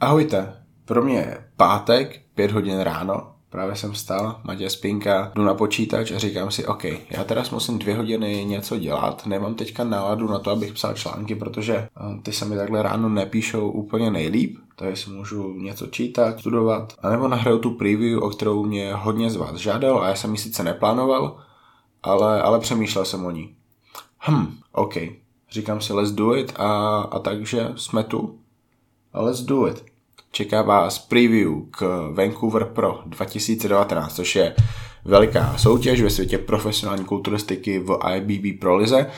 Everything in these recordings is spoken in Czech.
Ahojte, pro mě je pátek, pět hodin ráno, právě jsem vstal, Matěj spinka, jdu na počítač a říkám si, OK, já teraz musím dvě hodiny něco dělat, nemám teďka náladu na to, abych psal články, protože eh, ty se mi takhle ráno nepíšou úplně nejlíp, takže si můžu něco čítat, studovat, anebo nahraju tu preview, o kterou mě hodně z vás žádal a já jsem ji sice neplánoval, ale, ale přemýšlel jsem o ní. Hm, OK, říkám si let's do it a, a takže jsme tu. Let's do it. Čeká vás preview k Vancouver Pro 2019, což je veliká soutěž ve světě profesionální kulturistiky v IBB Pro Lize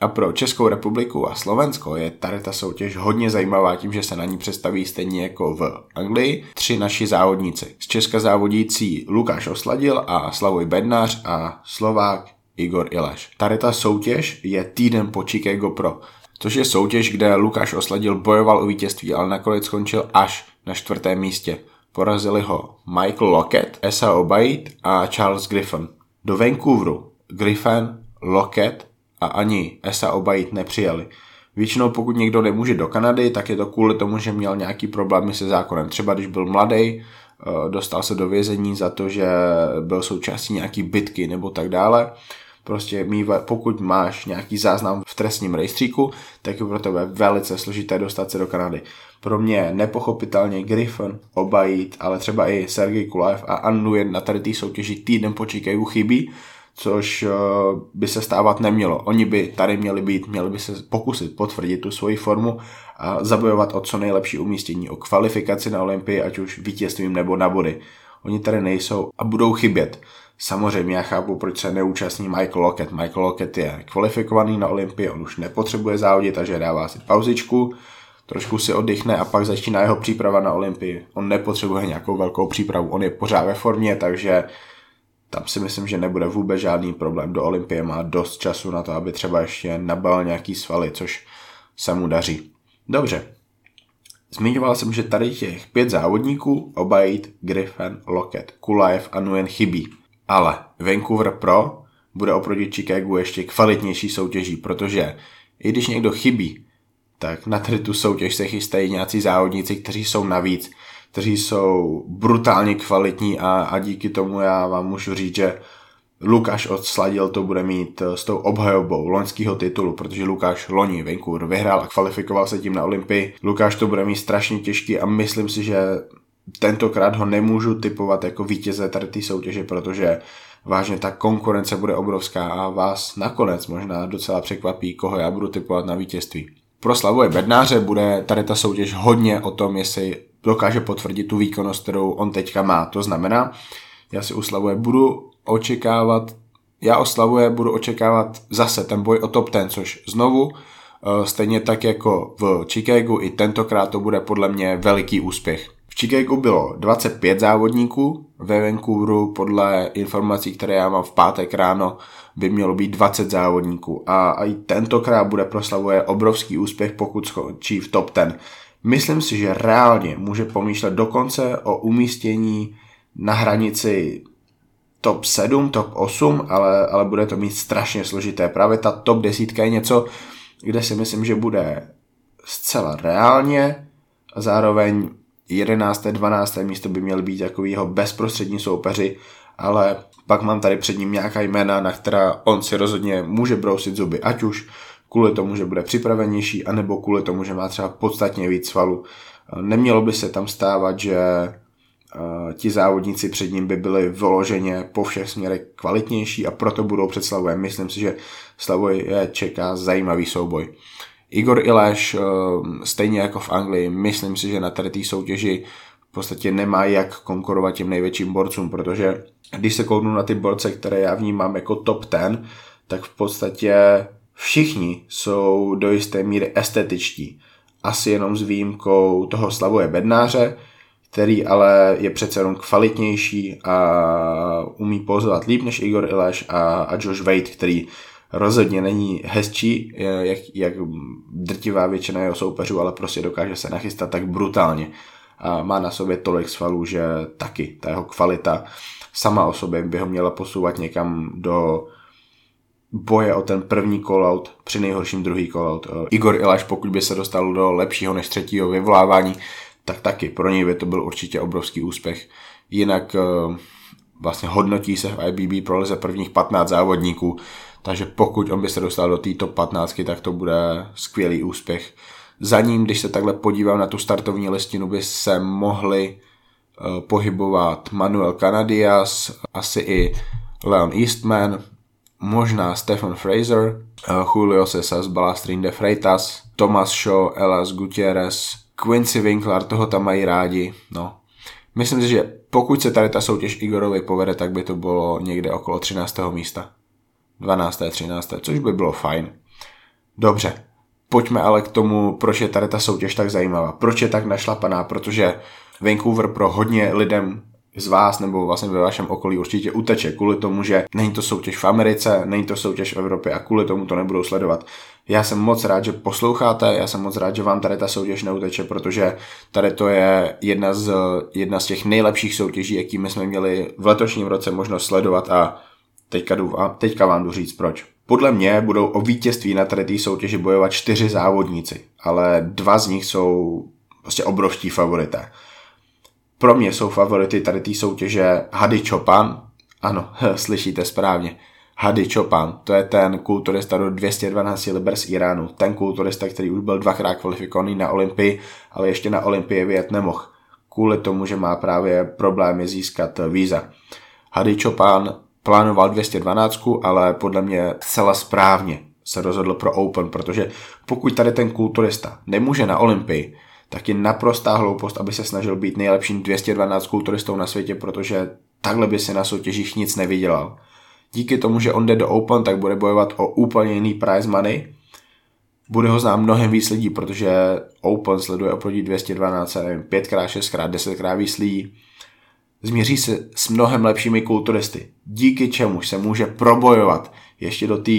a pro Českou republiku a Slovensko je tady ta soutěž hodně zajímavá tím, že se na ní představí stejně jako v Anglii tři naši závodníci. Z Česka závodící Lukáš Osladil a Slavoj Bednář a Slovák Igor Ileš. Tady ta soutěž je týden po Chicago Pro což je soutěž, kde Lukáš Osladil bojoval o vítězství, ale nakonec skončil až na čtvrtém místě. Porazili ho Michael Lockett, Esa Obaid a Charles Griffin. Do Vancouveru Griffin, Lockett a ani Esa Obaid nepřijeli. Většinou pokud někdo nemůže do Kanady, tak je to kvůli tomu, že měl nějaký problémy se zákonem. Třeba když byl mladý, eh, dostal se do vězení za to, že byl součástí nějaký bitky nebo tak dále prostě mýva, pokud máš nějaký záznam v trestním rejstříku, tak je pro tebe velice složité dostat se do Kanady. Pro mě nepochopitelně Griffin, Obajít, ale třeba i Sergej Kulajev a Annu na tady té soutěži týden po Chicagu chybí, což uh, by se stávat nemělo. Oni by tady měli být, měli by se pokusit potvrdit tu svoji formu a zabojovat o co nejlepší umístění, o kvalifikaci na Olympii, ať už vítězstvím nebo na body. Oni tady nejsou a budou chybět. Samozřejmě já chápu, proč se neúčastní Michael Lockett. Michael Lockett je kvalifikovaný na Olympii, on už nepotřebuje závodit, takže dává si pauzičku, trošku si oddychne a pak začíná jeho příprava na Olympii. On nepotřebuje nějakou velkou přípravu, on je pořád ve formě, takže tam si myslím, že nebude vůbec žádný problém. Do Olympie má dost času na to, aby třeba ještě nabal nějaký svaly, což se mu daří. Dobře. Zmiňoval jsem, že tady těch pět závodníků, Obajit, Griffin, Lockett, Kulajev a Nguyen chybí. Ale Vancouver Pro bude oproti Chicagu ještě kvalitnější soutěží, protože i když někdo chybí, tak na tady tu soutěž se chystají nějací závodníci, kteří jsou navíc, kteří jsou brutálně kvalitní a, a díky tomu já vám můžu říct, že Lukáš odsladil to bude mít s tou obhajobou loňského titulu, protože Lukáš loni Vancouver vyhrál a kvalifikoval se tím na Olympii. Lukáš to bude mít strašně těžký a myslím si, že tentokrát ho nemůžu typovat jako vítěze tady té soutěže, protože vážně ta konkurence bude obrovská a vás nakonec možná docela překvapí, koho já budu typovat na vítězství. Pro Slavuje Bednáře bude tady ta soutěž hodně o tom, jestli dokáže potvrdit tu výkonnost, kterou on teďka má. To znamená, já si u Slavuje budu očekávat, já o Slavuje budu očekávat zase ten boj o top ten, což znovu eh, stejně tak jako v Chicagu i tentokrát to bude podle mě veliký úspěch. Chicagu bylo 25 závodníků, ve Vancouveru podle informací, které já mám v pátek ráno, by mělo být 20 závodníků a, a i tentokrát bude proslavuje obrovský úspěch, pokud skončí v top 10. Myslím si, že reálně může pomýšlet dokonce o umístění na hranici top 7, top 8, ale, ale bude to mít strašně složité. Právě ta top 10 je něco, kde si myslím, že bude zcela reálně a zároveň 11. 12. místo by měl být jako jeho bezprostřední soupeři, ale pak mám tady před ním nějaká jména, na která on si rozhodně může brousit zuby, ať už kvůli tomu, že bude připravenější, anebo kvůli tomu, že má třeba podstatně víc svalu. Nemělo by se tam stávat, že ti závodníci před ním by byli vyloženě po všech směrech kvalitnější a proto budou před Slavojem. Myslím si, že Slavoj je čeká zajímavý souboj. Igor Ileš, eh, stejně jako v Anglii, myslím si, že na tady té soutěži v podstatě nemá jak konkurovat těm největším borcům, protože když se kouknu na ty borce, které já vnímám jako top 10, tak v podstatě všichni jsou do jisté míry estetičtí. Asi jenom s výjimkou toho Slavoje Bednáře, který ale je přece jenom kvalitnější a umí pozvat líp než Igor Ileš a, a Josh Wade, který rozhodně není hezčí, jak, jak drtivá většina jeho soupeřů, ale prostě dokáže se nachystat tak brutálně. A má na sobě tolik svalů, že taky ta jeho kvalita sama o sobě by ho měla posouvat někam do boje o ten první callout, při nejhorším druhý callout. Igor Ilaš, pokud by se dostal do lepšího než třetího vyvolávání, tak taky pro něj by to byl určitě obrovský úspěch. Jinak uh, vlastně hodnotí se v IBB pro lize prvních 15 závodníků, takže pokud on by se dostal do této 15, tak to bude skvělý úspěch. Za ním, když se takhle podívám na tu startovní listinu, by se mohli uh, pohybovat Manuel Canadias, asi i Leon Eastman, možná Stephen Fraser, uh, Julio Cesar, Balastrin de Freitas, Thomas Shaw, Elas Gutierrez, Quincy Winkler, toho tam mají rádi, no. Myslím si, že pokud se tady ta soutěž Igorovi povede, tak by to bylo někde okolo 13. místa. 12. 13. což by bylo fajn. Dobře, pojďme ale k tomu, proč je tady ta soutěž tak zajímavá. Proč je tak našlapaná, protože Vancouver pro hodně lidem z vás nebo vlastně ve vašem okolí určitě uteče kvůli tomu, že není to soutěž v Americe, není to soutěž v Evropě a kvůli tomu to nebudou sledovat. Já jsem moc rád, že posloucháte, já jsem moc rád, že vám tady ta soutěž neuteče, protože tady to je jedna z, jedna z těch nejlepších soutěží, jakými jsme měli v letošním roce možnost sledovat a teďka, jdu, teďka vám jdu říct proč. Podle mě budou o vítězství na tady té soutěži bojovat čtyři závodníci, ale dva z nich jsou prostě obrovští favorité. Pro mě jsou favority tady té soutěže Hady Chopan, ano, slyšíte správně, Hady Chopan, to je ten kulturista do 212 liber z Iránu, ten kulturista, který už byl dvakrát kvalifikovaný na Olympii, ale ještě na Olympii vyjet nemohl, kvůli tomu, že má právě problémy získat víza. Hady Chopan plánoval 212, ale podle mě zcela správně se rozhodl pro Open, protože pokud tady ten kulturista nemůže na Olympii, tak je naprostá hloupost, aby se snažil být nejlepším 212 kulturistou na světě, protože takhle by si na soutěžích nic nevydělal. Díky tomu, že on jde do Open, tak bude bojovat o úplně jiný prize money. Bude ho znát mnohem víc lidí, protože Open sleduje oproti 212, nevím, 5x, 6x, 10x víc lidí. Změří se s mnohem lepšími kulturisty, díky čemuž se může probojovat ještě do té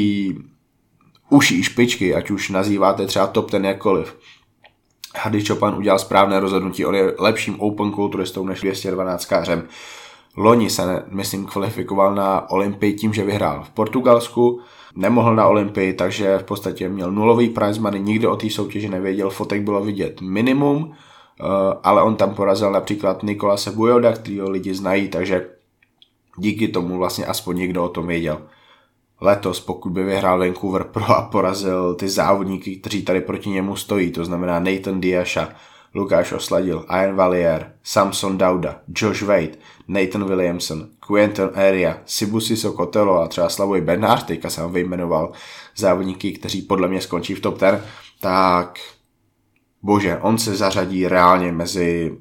uší špičky, ať už nazýváte třeba top ten jakkoliv. Hady Chopin udělal správné rozhodnutí, on je lepším open kulturistou než 212 kářem. Loni se, myslím, kvalifikoval na Olympii tím, že vyhrál v Portugalsku, nemohl na Olympii, takže v podstatě měl nulový prize money, nikdo o té soutěži nevěděl, fotek bylo vidět minimum, eh, ale on tam porazil například Nikolase Bujoda, kterýho lidi znají, takže díky tomu vlastně aspoň někdo o tom věděl letos, pokud by vyhrál Vancouver Pro a porazil ty závodníky, kteří tady proti němu stojí, to znamená Nathan Diasha, Lukáš Osladil, Ian Valier, Samson Dauda, Josh Wade, Nathan Williamson, Quentin Area, Sibusi Sokotelo a třeba Slavoj Bernard, teďka jsem vyjmenoval závodníky, kteří podle mě skončí v top 10, tak bože, on se zařadí reálně mezi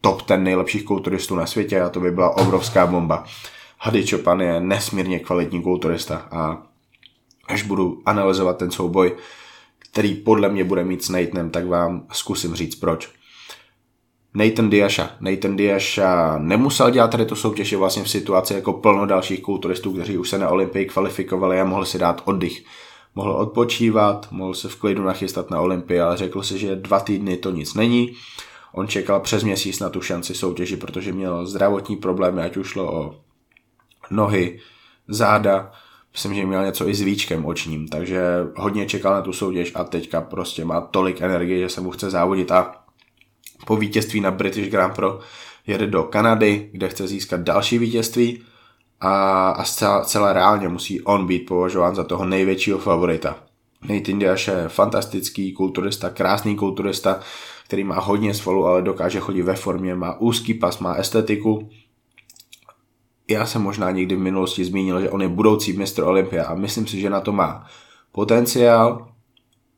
top 10 nejlepších kulturistů na světě a to by byla obrovská bomba. Hady Chopin je nesmírně kvalitní kulturista a až budu analyzovat ten souboj, který podle mě bude mít s Nathanem, tak vám zkusím říct proč. Nathan Diasha. Nathan Diasha nemusel dělat tady tu soutěž, je vlastně v situaci jako plno dalších kulturistů, kteří už se na Olympii kvalifikovali a mohli si dát oddych. Mohl odpočívat, mohl se v klidu nachystat na Olympii, ale řekl si, že dva týdny to nic není. On čekal přes měsíc na tu šanci soutěži, protože měl zdravotní problémy, ať už šlo o nohy, záda, myslím, že měl něco i s víčkem očním, takže hodně čekal na tu soutěž a teďka prostě má tolik energie, že se mu chce závodit a po vítězství na British Grand Pro jede do Kanady, kde chce získat další vítězství a, a zcela, celé reálně musí on být považován za toho největšího favorita. Nate Indiaš je fantastický kulturista, krásný kulturista, který má hodně svolu, ale dokáže chodit ve formě, má úzký pas, má estetiku já jsem možná někdy v minulosti zmínil, že on je budoucí mistr Olympia a myslím si, že na to má potenciál,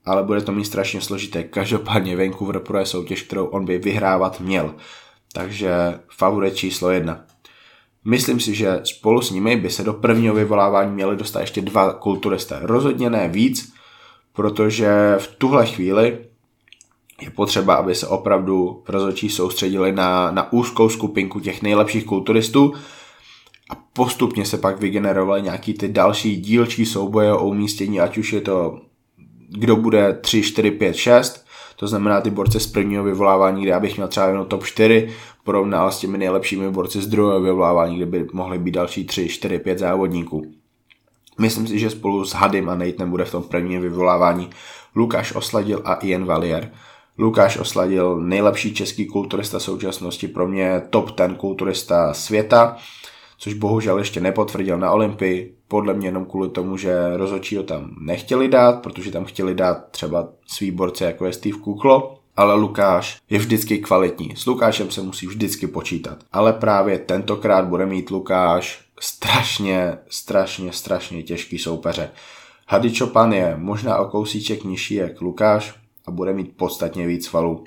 ale bude to mít strašně složité. Každopádně Vancouver Pro je soutěž, kterou on by vyhrávat měl. Takže favorit číslo jedna. Myslím si, že spolu s nimi by se do prvního vyvolávání měli dostat ještě dva kulturisté. Rozhodně ne víc, protože v tuhle chvíli je potřeba, aby se opravdu rozhodčí soustředili na, na úzkou skupinku těch nejlepších kulturistů, postupně se pak vygenerovaly nějaký ty další dílčí souboje o umístění, ať už je to kdo bude 3, 4, 5, 6, to znamená ty borce z prvního vyvolávání, kde já bych měl třeba jenom top 4, porovnal s těmi nejlepšími borci z druhého vyvolávání, kde by mohly být další 3, 4, 5 závodníků. Myslím si, že spolu s Hadym a Natenem bude v tom prvním vyvolávání Lukáš Osladil a Ian Valier. Lukáš osladil nejlepší český kulturista současnosti, pro mě top ten kulturista světa, což bohužel ještě nepotvrdil na Olympii, podle mě jenom kvůli tomu, že rozhodčí ho tam nechtěli dát, protože tam chtěli dát třeba svý borce, jako je Steve Kuklo, ale Lukáš je vždycky kvalitní. S Lukášem se musí vždycky počítat. Ale právě tentokrát bude mít Lukáš strašně, strašně, strašně těžký soupeře. Hady Čopan je možná o kousíček nižší jak Lukáš a bude mít podstatně víc svalů.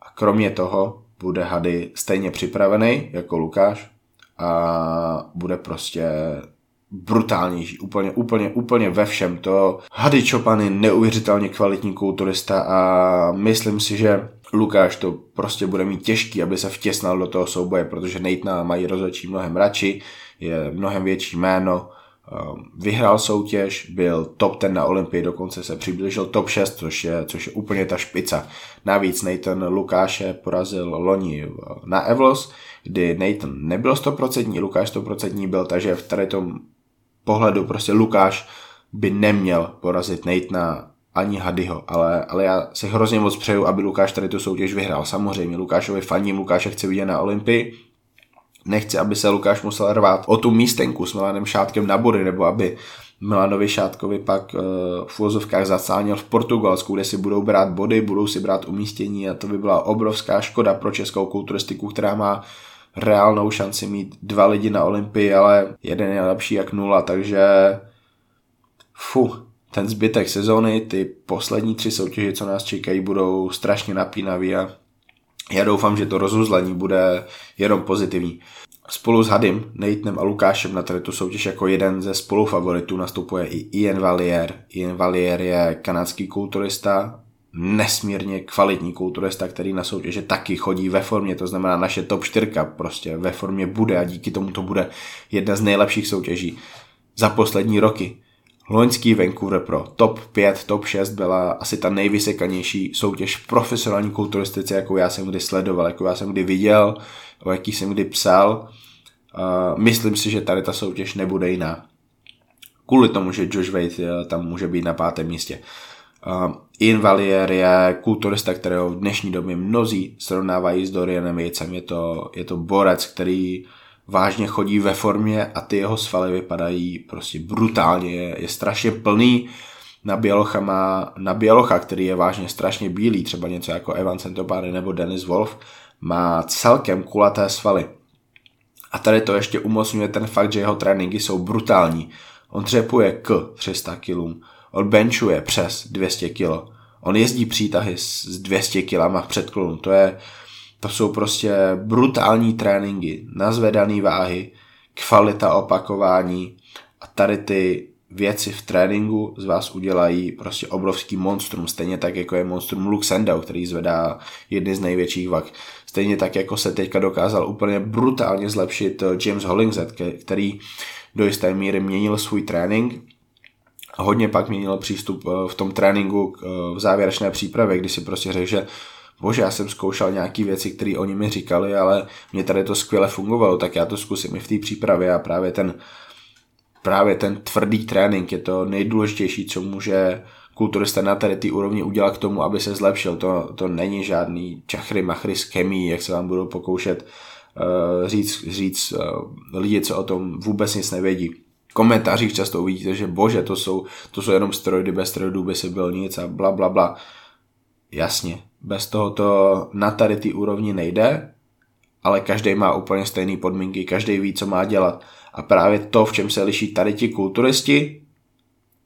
A kromě toho bude Hady stejně připravený jako Lukáš a bude prostě brutálnější, úplně, úplně, úplně ve všem. To Hady Čopan je neuvěřitelně kvalitní kulturista a myslím si, že Lukáš to prostě bude mít těžký, aby se vtěsnal do toho souboje, protože Nejtna mají rozhodčí mnohem radši, je mnohem větší jméno, vyhrál soutěž, byl top ten na Olympii, dokonce se přiblížil top 6, což je, což je úplně ta špica. Navíc Nathan Lukáše porazil loni na Evlos, kdy Nathan nebyl 100%, Lukáš 100% byl, takže v tady tom pohledu prostě Lukáš by neměl porazit Nathana ani Hadyho, ale, ale já si hrozně moc přeju, aby Lukáš tady tu soutěž vyhrál. Samozřejmě Lukášovi faním, Lukáše chci vidět na Olympii, nechci, aby se Lukáš musel rvát o tu místenku s Milanem Šátkem na body, nebo aby Milanovi Šátkovi pak uh, v úvozovkách zacánil v Portugalsku, kde si budou brát body, budou si brát umístění a to by byla obrovská škoda pro českou kulturistiku, která má reálnou šanci mít dva lidi na Olympii, ale jeden je lepší jak nula, takže fu, ten zbytek sezóny, ty poslední tři soutěže, co nás čekají, budou strašně napínavý a já doufám, že to rozuzlení bude jenom pozitivní. Spolu s Hadim, Nathanem a Lukášem na tu soutěž jako jeden ze spolufavoritů nastupuje i Ian Valier. Ian Valier je kanadský kulturista, nesmírně kvalitní kulturista, který na soutěže taky chodí ve formě, to znamená naše top 4 prostě ve formě bude a díky tomu to bude jedna z nejlepších soutěží za poslední roky. Loňský Vancouver Pro top 5, top 6 byla asi ta nejvysekanější soutěž v profesionální kulturistice, jakou já jsem kdy sledoval, jakou já jsem kdy viděl, o jaký jsem kdy psal. Uh, myslím si, že tady ta soutěž nebude jiná. Kvůli tomu, že Josh Wade uh, tam může být na pátém místě. Uh, Ian Valier je kulturista, kterého v dnešní době mnozí srovnávají s Dorianem Jejcem. Je to, je to borec, který vážně chodí ve formě a ty jeho svaly vypadají prostě brutálně. Je, je strašně plný. Na Bělocha má, na Bělocha, který je vážně strašně bílý, třeba něco jako Evan Centopány nebo Dennis Wolf, má celkem kulaté svaly. A tady to ještě umocňuje ten fakt, že jeho tréninky jsou brutální. On dřepuje k 300 kg, on benchuje přes 200 kg, on jezdí přítahy s 200 kg v předklonu, to je, to jsou prostě brutální tréninky, nazvedané váhy, kvalita opakování a tady ty věci v tréninku z vás udělají prostě obrovský monstrum, stejně tak jako je monstrum Luxendau, který zvedá jedny z největších vak. Stejně tak jako se teďka dokázal úplně brutálně zlepšit eh, James Hollingset, který do jisté míry měnil svůj trénink hodně pak měnil přístup eh, v tom tréninku eh, v závěrečné přípravě, kdy si prostě řekl, že bože, já jsem zkoušel nějaké věci, které oni mi říkali, ale mě tady to skvěle fungovalo, tak já to zkusím i v té přípravě a právě ten, právě ten tvrdý trénink je to nejdůležitější, co může kulturista na tady ty úrovni udělat k tomu, aby se zlepšil. To, to není žádný čachry, machry s chemí, jak se vám budou pokoušet uh, říct, říct uh, lidi, co o tom vůbec nic nevědí. V komentářích často uvidíte, že bože, to jsou, to jsou jenom steroidy, bez steroidů by si byl nic a bla bla bla. Jasně, bez toho to na tady ty úrovni nejde, ale každý má úplně stejné podmínky, každý ví, co má dělat. A právě to, v čem se liší tady ti kulturisti,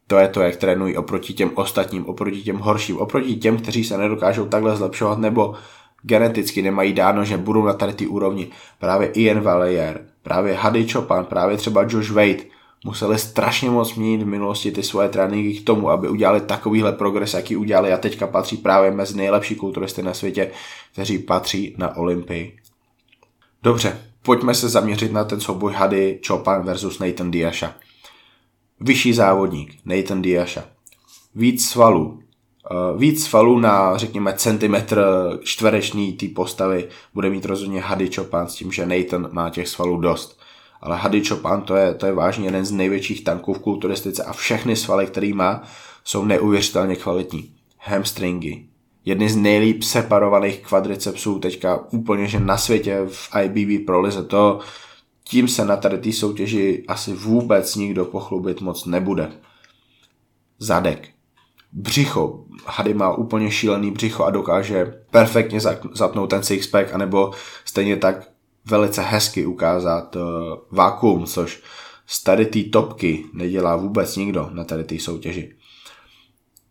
to je to, jak trénují oproti těm ostatním, oproti těm horším, oproti těm, kteří se nedokážou takhle zlepšovat nebo geneticky nemají dáno, že budou na tady ty úrovni. Právě Ian Vallier, právě Hady Chopin, právě třeba Josh Wade, museli strašně moc měnit v minulosti ty svoje tréninky k tomu, aby udělali takovýhle progres, jaký udělali a teďka patří právě mezi nejlepší kulturisty na světě, kteří patří na Olympii. Dobře, pojďme se zaměřit na ten souboj Hady Chopin versus Nathan Diasha. Vyšší závodník, Nathan Diasha. Víc svalů, Uh, víc svalů na, řekněme, centimetr čtverečný té postavy bude mít rozhodně Hady Chopin s tím, že Nathan má těch svalů dost ale Hady Chopin to je, to je vážně jeden z největších tanků v kulturistice a všechny svaly, který má, jsou neuvěřitelně kvalitní. Hamstringy, jedny z nejlíp separovaných kvadricepsů teďka úplně, že na světě v IBB prolize to, tím se na tady té soutěži asi vůbec nikdo pochlubit moc nebude. Zadek. Břicho. Hady má úplně šílený břicho a dokáže perfektně zatnout ten sixpack, anebo stejně tak velice hezky ukázat uh, vákuum, což z tady té topky nedělá vůbec nikdo na tady té soutěži.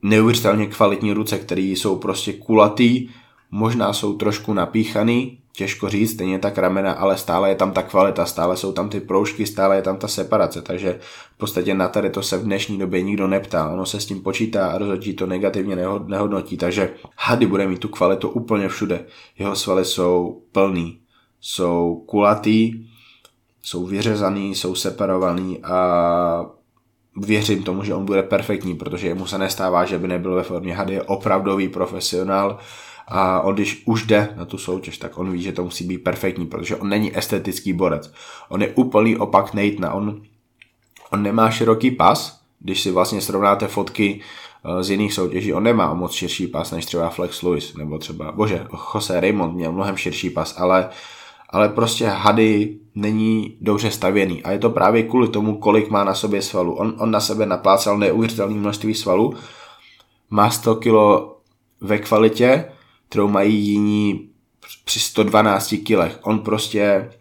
Neuvěřitelně kvalitní ruce, které jsou prostě kulatý, možná jsou trošku napíchaný, těžko říct, stejně tak ramena, ale stále je tam ta kvalita, stále jsou tam ty proužky, stále je tam ta separace, takže v podstatě na tady to se v dnešní době nikdo neptá, ono se s tím počítá a rozhodčí to negativně nehodnotí, takže Hady bude mít tu kvalitu úplně všude. Jeho svaly jsou plný, jsou kulatý, jsou vyřezaný, jsou separovaný a věřím tomu, že on bude perfektní, protože mu se nestává, že by nebyl ve formě. Hady je opravdový profesionál a on když už jde na tu soutěž, tak on ví, že to musí být perfektní, protože on není estetický borec. On je úplný opak Natana. On, on nemá široký pas, když si vlastně srovnáte fotky eh, z jiných soutěží, on nemá moc širší pas než třeba Flex Lewis, nebo třeba, bože, Jose Raymond měl mnohem širší pas, ale, ale prostě Hady není dobře stavěný a je to právě kvůli tomu, kolik má na sobě svalů. On, on na sebe naplácal neuvěřitelné množství svalů, má 100 kg ve kvalitě, kterou mají jiní při 112 kilech. On prostě,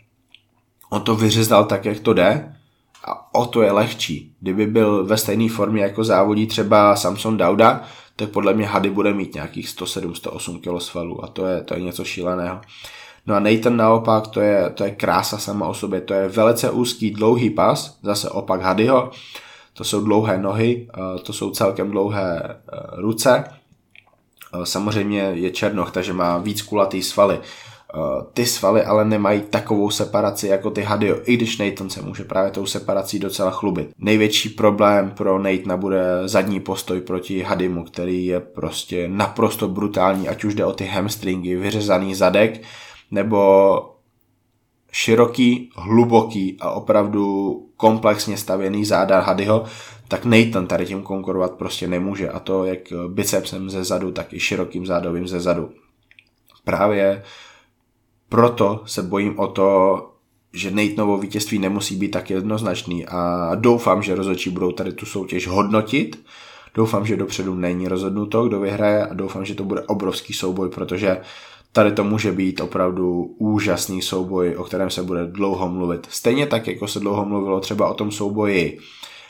on to vyřezal tak, jak to jde a o to je lehčí. Kdyby byl ve stejné formě jako závodí třeba Samson Dauda, tak podle mě Hady bude mít nějakých 107-108 kg svalů a to je, to je něco šíleného. No a Nathan naopak, to je, to je krása sama o sobě, to je velice úzký, dlouhý pas, zase opak Hadyho, to jsou dlouhé nohy, eh, to jsou celkem dlouhé eh, ruce, eh, samozřejmě je černoch, takže má víc kulatý svaly. Ty svaly ale nemají takovou separaci jako ty Hadio, i když Nathan se může právě tou separací docela chlubit. Největší problém pro Nathana bude zadní postoj proti Hadimu, který je prostě naprosto brutální, ať už jde o ty hamstringy, vyřezaný zadek, nebo široký, hluboký a opravdu komplexně stavěný záda Hadyho, tak Nathan tady tím konkurovat prostě nemůže a to jak bicepsem ze zadu, tak i širokým zádovým ze zadu. Právě proto se bojím o to, že Nathanovo vítězství nemusí být tak jednoznačný a doufám, že rozhodčí budou tady tu soutěž hodnotit. Doufám, že dopředu není rozhodnuto, kdo vyhraje a doufám, že to bude obrovský souboj, protože tady to může být opravdu úžasný souboj, o kterém se bude dlouho mluvit. Stejně tak, jako se dlouho mluvilo třeba o tom souboji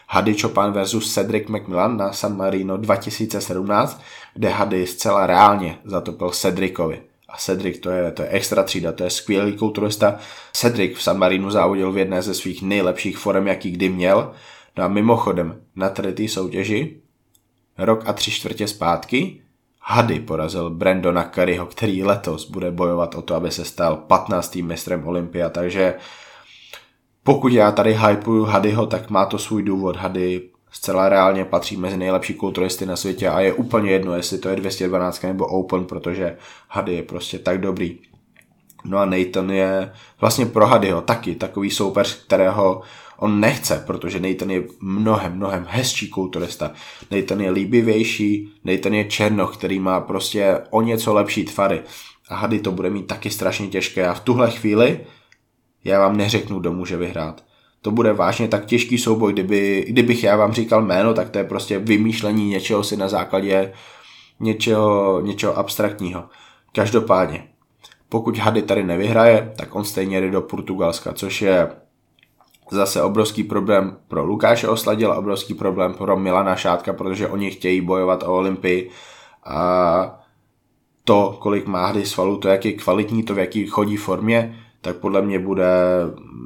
Hady Chopin versus Cedric McMillan na San Marino 2017, kde Hady zcela reálně zatopil Cedricovi. A Cedric to je, to je extra třída, to je skvělý kulturista. Cedric v San Marinu závodil v jedné ze svých nejlepších forem, jaký kdy měl. No a mimochodem, na tady soutěži, rok a tři čtvrtě zpátky, Hady porazil Brandona Curryho, který letos bude bojovat o to, aby se stal 15. mistrem Olympia, takže pokud já tady hypuju Hadyho, tak má to svůj důvod. Hady zcela reálně patří mezi nejlepší kulturisty na světě a je úplně jedno, jestli to je 212 nebo Open, protože Hady je prostě tak dobrý. No a Nathan je vlastně pro Hadyho taky takový soupeř, kterého on nechce, protože Nathan je mnohem, mnohem hezčí kulturista. Nathan je líbivější, Nathan je černoch, který má prostě o něco lepší tvary. A Hady to bude mít taky strašně těžké. A v tuhle chvíli já vám neřeknu, kdo může vyhrát. To bude vážně tak těžký souboj, kdyby, kdybych já vám říkal jméno, tak to je prostě vymýšlení něčeho si na základě něčeho, něčeho abstraktního. Každopádně, pokud Hady tady nevyhraje, tak on stejně jde do Portugalska, což je zase obrovský problém pro Lukáše Osladil, obrovský problém pro Milana Šátka, protože oni chtějí bojovat o Olympii. A to, kolik má hry svalů, to, jak je kvalitní, to, v jaký chodí formě, tak podle mě bude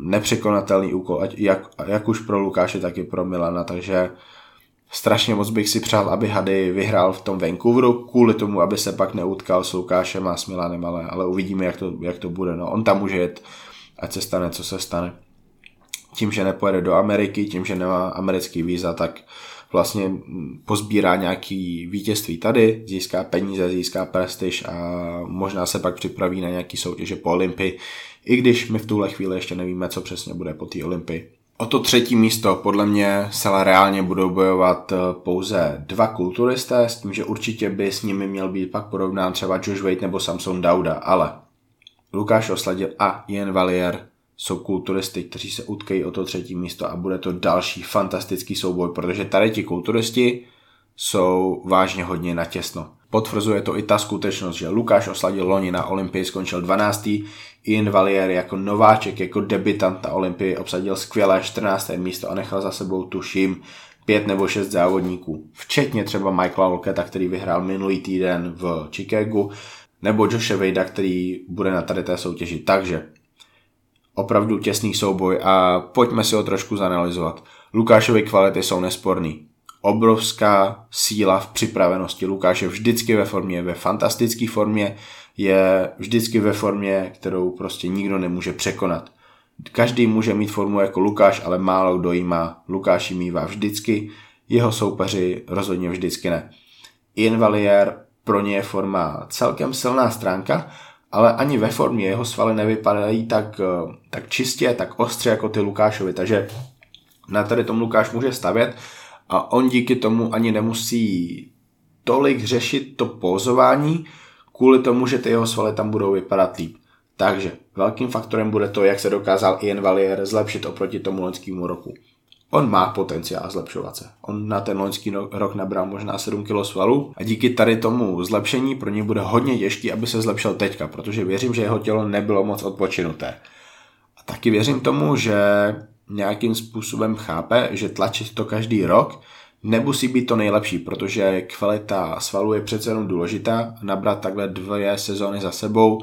nepřekonatelný úkol, ať, jak, jak už pro Lukáše, tak i pro Milana, takže strašně moc bych si přál, aby Hady vyhrál v tom Vancouveru, kvůli tomu, aby se pak neutkal s Lukášem a s Milanem, ale, ale uvidíme, jak to, jak to bude. No, on tam může jet, ať se stane, co se stane tím, že nepojede do Ameriky, tím, že nemá americký víza, tak vlastně pozbírá nějaký vítězství tady, získá peníze, získá prestiž a možná se pak připraví na nějaký soutěže po Olympii, i když my v tuhle chvíli ještě nevíme, co přesně bude po té Olympii. O to třetí místo podle mě se reálně budou bojovat eh, pouze dva kulturisté, s tím, že určitě by s nimi měl být pak porovnán třeba Josh Wade nebo Samson Dauda, ale Lukáš Osladil a Ian Valier jsou kulturisty, kteří se utkají o to třetí místo a bude to další fantastický souboj, protože tady ti kulturisti jsou vážně hodně natěsno. Potvrzuje to i ta skutečnost, že Lukáš Osladil loni na Olympii skončil 12. Ian Valier jako nováček, jako debitant na Olympii obsadil skvělé 14. místo a nechal za sebou tuším pět nebo šest závodníků, včetně třeba Michaela Loketa, který vyhrál minulý týden v Chicagu, nebo Joshe Vejda, který bude na tady té soutěži. Takže opravdu těsný souboj a pojďme si ho trošku zanalizovat. Lukášovy kvality jsou nesporný. Obrovská síla v připravenosti. Lukáš je vždycky ve formě, ve fantastické formě, je vždycky ve formě, kterou prostě nikdo nemůže překonat. Každý může mít formu jako Lukáš, ale málo kdo jí má. Lukáš ji mývá vždycky, jeho soupeři rozhodně vždycky ne. Ian Valier pro ně je forma celkem silná stránka, ale ani ve formě jeho svaly nevypadají tak, eh, tak čistě, tak ostře jako ty Lukášovi, takže na tady tom Lukáš může stavět a on díky tomu ani nemusí tolik řešit to pózování, kvůli tomu, že ty jeho svaly tam budou vypadat líp. Takže velkým faktorem bude to, jak se dokázal Ian Valier zlepšit oproti tomu loňskému roku. On má potenciál zlepšovat se. On na ten loňský rok nabral možná 7 kg svalů a díky tady tomu zlepšení pro něj bude hodně těžký, aby se zlepšil teďka, protože věřím, že jeho tělo nebylo moc odpočinuté. A taky věřím tomu, že nějakým způsobem chápe, že tlačit to každý rok nemusí být to nejlepší, protože kvalita svalů je přece jenom důležitá. Nabrat takhle dvě sezóny za sebou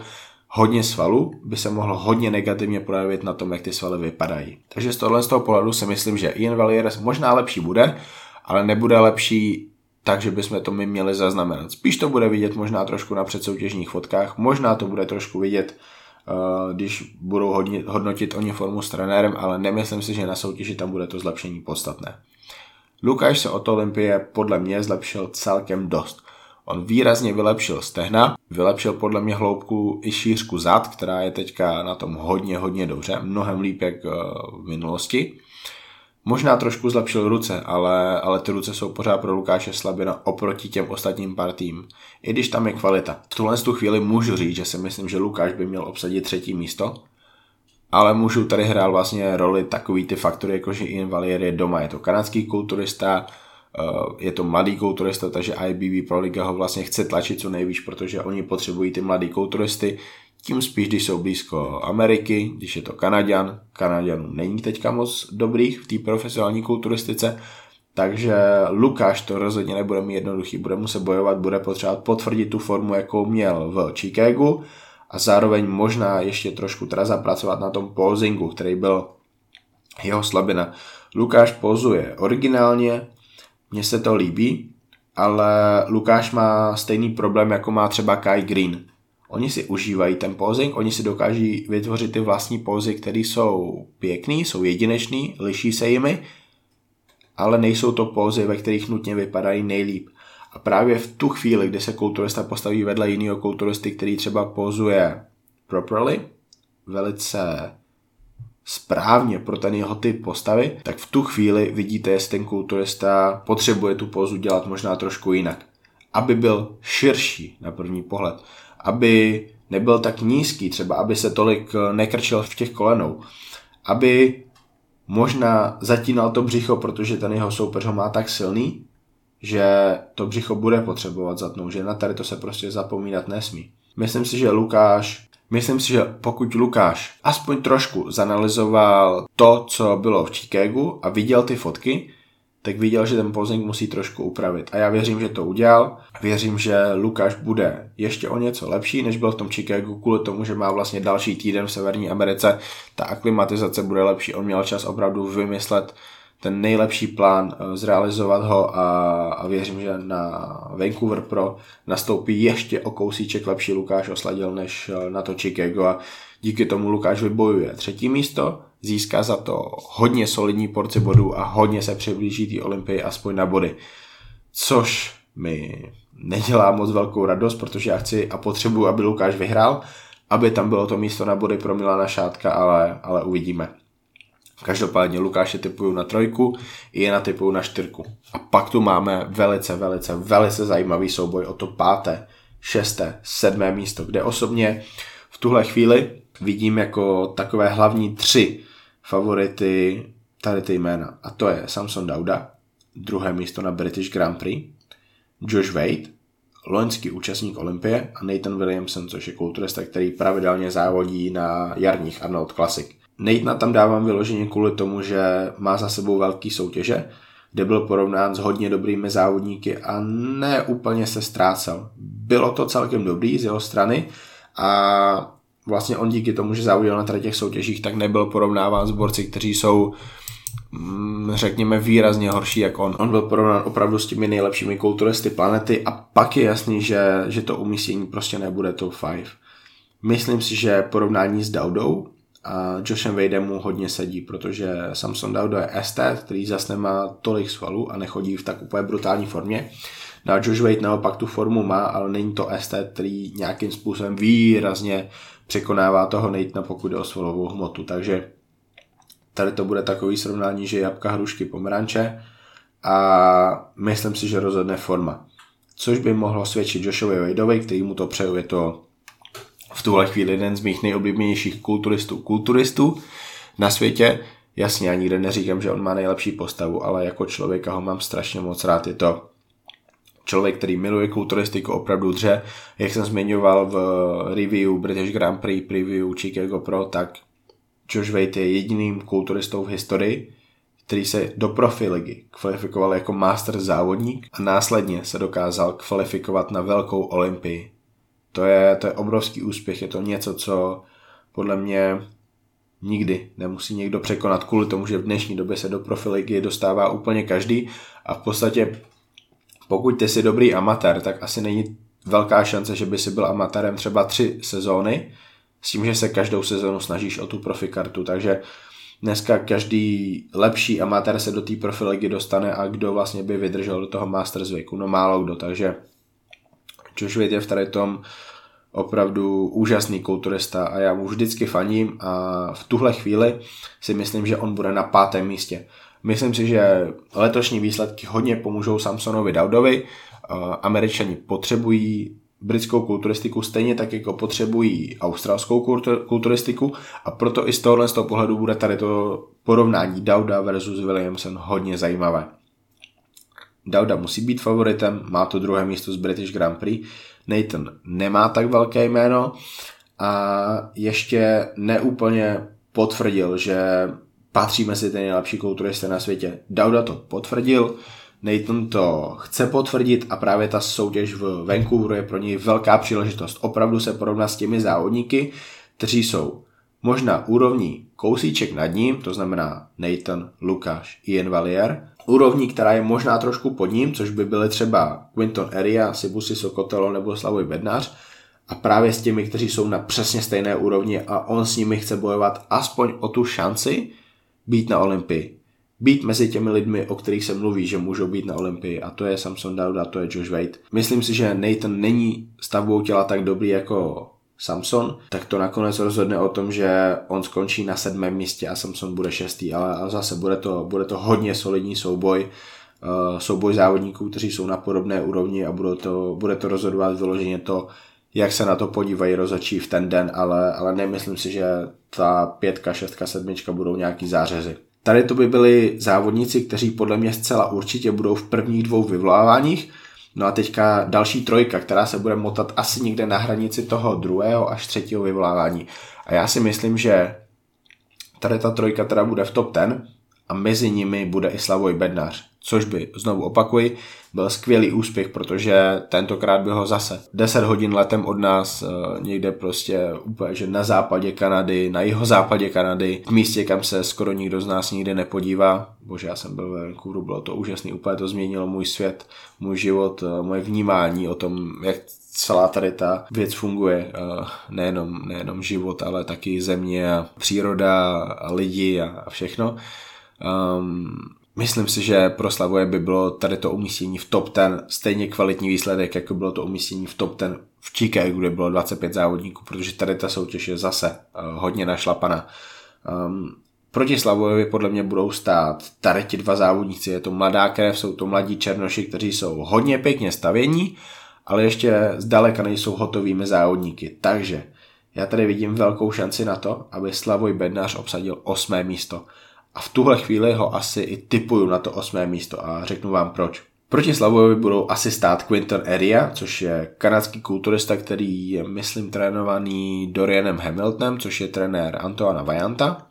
hodně svalů by se mohlo hodně negativně projevit na tom, jak ty svaly vypadají. Takže z tohle z toho pohledu si myslím, že Ian Valier možná lepší bude, ale nebude lepší tak, že bychom to my měli zaznamenat. Spíš to bude vidět možná trošku na předsoutěžních fotkách, možná to bude trošku vidět, uh, když budou hodně, hodnotit oni formu s trenérem, ale nemyslím si, že na soutěži tam bude to zlepšení podstatné. Lukáš se od Olympie podle mě zlepšil celkem dost. On výrazně vylepšil stehna, vylepšil podle mě hloubku i šířku zad, která je teďka na tom hodně, hodně dobře, mnohem líp jak eh, v minulosti. Možná trošku zlepšil ruce, ale, ale ty ruce jsou pořád pro Lukáše slabina oproti těm ostatním partím. I když tam je kvalita. V tuhle tu chvíli můžu říct, že si myslím, že Lukáš by měl obsadit třetí místo, ale můžu tady hrál vlastně roli takový ty faktory, jako že Ian Valier je doma, je to kanadský kulturista, je to mladý kulturista, takže IBB Pro Liga ho vlastně chce tlačit co nejvíc, protože oni potřebují ty mladý kulturisty, tím spíš, když jsou blízko Ameriky, když je to Kanaďan, Kanaďanů není teďka moc dobrých v té profesionální kulturistice, takže Lukáš to rozhodně nebude mít jednoduchý, bude muset bojovat, bude potřebovat potvrdit tu formu, jakou měl v Chicagu a zároveň možná ještě trošku teda zapracovat na tom pozingu, který byl jeho slabina. Lukáš pozuje originálně, mně se to líbí, ale Lukáš má stejný problém, jako má třeba Kai Green. Oni si užívají ten posing, oni si dokáží vytvořit ty vlastní pózy, které jsou pěkný, jsou jedinečný, liší se jimi, ale nejsou to pózy, ve kterých nutně vypadají nejlíp. A právě v tu chvíli, kdy se kulturista postaví vedle jiného kulturisty, který třeba pozuje properly, velice správně pro ten jeho typ postavy, tak v tu chvíli vidíte, jestli ten kulturista potřebuje tu pozu dělat možná trošku jinak. Aby byl širší na první pohled. Aby nebyl tak nízký, třeba aby se tolik eh, nekrčil v těch kolenou. Aby možná zatínal to břicho, protože ten jeho soupeř ho má tak silný, že to břicho bude potřebovat zatnout, že na tady to se prostě zapomínat nesmí. Myslím si, že Lukáš Myslím si, že pokud Lukáš aspoň trošku zanalizoval to, co bylo v Chicagu a viděl ty fotky, tak viděl, že ten posing musí trošku upravit. A já věřím, že to udělal. Věřím, že Lukáš bude ještě o něco lepší, než byl v tom Chicagu, kvůli tomu, že má vlastně další týden v Severní Americe. Ta aklimatizace bude lepší. On měl čas opravdu vymyslet ten nejlepší plán, eh, zrealizovat ho a, a věřím, že na Vancouver Pro nastoupí ještě o kousíček lepší Lukáš Osladil než eh, na to Chicago a díky tomu Lukáš vybojuje třetí místo, získá za to hodně solidní porci bodů a hodně se přiblíží té Olympii aspoň na body. Což mi nedělá moc velkou radost, protože já chci a potřebuji, aby Lukáš vyhrál, aby tam bylo to místo na body pro Milana Šátka, ale, ale uvidíme. Každopádně Lukáše typuju na trojku, i je na typuju na čtyřku. A pak tu máme velice, velice, velice zajímavý souboj o to páté, šesté, sedmé místo, kde osobně v tuhle chvíli vidím jako takové hlavní tři favority tady ty jména. A to je Samson Dauda, druhé místo na British Grand Prix, Josh Wade, loňský účastník Olympie a Nathan Williamson, což je kulturista, který pravidelně závodí na jarních Arnold Classic. Nathan tam dávám vyloženě kvůli tomu, že má za sebou velký soutěže, kde byl porovnán s hodně dobrými závodníky a ne úplně se ztrácel. Bylo to celkem dobrý z jeho strany a vlastně on díky tomu, že závodil na těch soutěžích, tak nebyl porovnáván s borci, kteří jsou mm, řekněme výrazně horší jak on. On byl porovnán opravdu s těmi nejlepšími kulturisty planety a pak je jasný, že, že to umístění prostě nebude top 5. Myslím si, že porovnání s Daudou a Joshem Wadem mu hodně sedí, protože Samson Dauda je estet, který zase nemá tolik svalů a nechodí v tak úplně brutální formě. No a Josh Wade naopak tu formu má, ale není to estet, který nějakým způsobem výrazně překonává toho Natana, pokud jde o svalovou hmotu. Takže tady to bude takový srovnání, že jabka, hrušky, pomeranče a myslím si, že rozhodne forma. Což by mohlo svědčit Joshovi Wadeovi, který mu to přeju, je to v tuhle chvíli jeden z mých nejoblíbenějších kulturistů kulturistů na světě. Jasně, já nikde neříkám, že on má nejlepší postavu, ale jako člověka ho mám strašně moc rád. Je to člověk, který miluje kulturistiku opravdu dře. Jak jsem zmiňoval v review British Grand Prix, preview Chicago Pro, tak Josh Wade je jediným kulturistou v historii, který se do profi ligy kvalifikoval jako master závodník a následně se dokázal kvalifikovat na velkou olympii. To je, to je obrovský úspěch, je to něco, co podle mě nikdy nemusí někdo překonat. Kvůli tomu, že v dnešní době se do profiligy dostává úplně každý a v podstatě pokud ty jsi dobrý amatér, tak asi není velká šance, že by si byl amatérem třeba tři sezóny, s tím, že se každou sezónu snažíš o tu profikartu, takže dneska každý lepší amatér se do té profiligy dostane a kdo vlastně by vydržel do toho Masters věku, no málo kdo, takže Josh je v tady tom opravdu úžasný kulturista a já mu vždycky faním a v tuhle chvíli si myslím, že on bude na pátém místě. Myslím si, že letošní výsledky hodně pomůžou Samsonovi Daudovi. Američani potřebují britskou kulturistiku stejně tak, jako potřebují australskou kulturistiku a proto i z tohohle z toho pohledu bude tady to porovnání Dauda versus Williamson hodně zajímavé. Dauda musí být favoritem, má to druhé místo z British Grand Prix, Nathan nemá tak velké jméno a ještě neúplně potvrdil, že patří mezi ty nejlepší kulturisty na světě. Dauda to potvrdil, Nathan to chce potvrdit a právě ta soutěž v Vancouveru je pro něj velká příležitost. Opravdu se porovnat s těmi závodníky, kteří jsou možná úrovní kousíček nad ním, to znamená Nathan, Lukáš, Ian Valier, úrovní, která je možná trošku pod ním, což by byly třeba Quinton Eria, Sibusi Sokotelo nebo Slavoj Bednář, a právě s těmi, kteří jsou na přesně stejné úrovni a on s nimi chce bojovat aspoň o tu šanci být na Olympii. Být mezi těmi lidmi, o kterých se mluví, že můžou být na Olympii a to je Samson Dauda, to je Josh Wade. Myslím si, že Nathan není stavbou těla tak dobrý jako Samson, tak to nakonec rozhodne o tom, že on skončí na sedmém místě a Samson bude šestý, ale zase bude to, bude to hodně solidní souboj, uh, souboj závodníků, kteří jsou na podobné úrovni a bude to, bude to rozhodovat vyloženě to, jak se na to podívají rozačí v ten den, ale, ale nemyslím si, že ta pětka, šestka, sedmička budou nějaký zářezy. Tady to by byli závodníci, kteří podle mě zcela určitě budou v prvních dvou vyvoláváních, No a teďka další trojka, která se bude motat asi někde na hranici toho druhého až třetího vyvolávání. A já si myslím, že tady ta trojka teda bude v top ten a mezi nimi bude i Slavoj Bednář což by, znovu opakuji, byl skvělý úspěch, protože tentokrát by ho zase 10 hodin letem od nás eh, někde prostě úplně, že na západě Kanady, na jeho západě Kanady, v místě, kam se skoro nikdo z nás nikdy nepodívá. Bože, já jsem byl ve Vancouveru, bylo to úžasný, úplně to změnilo můj svět, můj život, eh, moje vnímání o tom, jak celá tady ta věc funguje, eh, nejenom, nejenom život, ale taky země a příroda a lidi a všechno. Um, Myslím si, že pro Slavuje by bylo tady to umístění v top 10 stejně kvalitní výsledek, jako bylo to umístění v top 10 v Chicagu, kde bylo 25 závodníků, protože tady ta soutěž je zase uh, hodně našlapaná. Um, Proti Slavojovi podle mě budou stát tady ti dva závodníci, je to mladá krev, jsou to mladí černoši, kteří jsou hodně pěkně stavění, ale ještě zdaleka nejsou hotovými závodníky. Takže já tady vidím velkou šanci na to, aby Slavoj Bednář obsadil osmé místo. A v tuhle chvíli ho asi i typuju na to osmé místo a řeknu vám proč. Proti Slavojovi budou asi stát Quinton Eria, což je kanadský kulturista, který je, myslím, trénovaný Dorianem Hamiltonem, což je trenér Antoana Vajanta.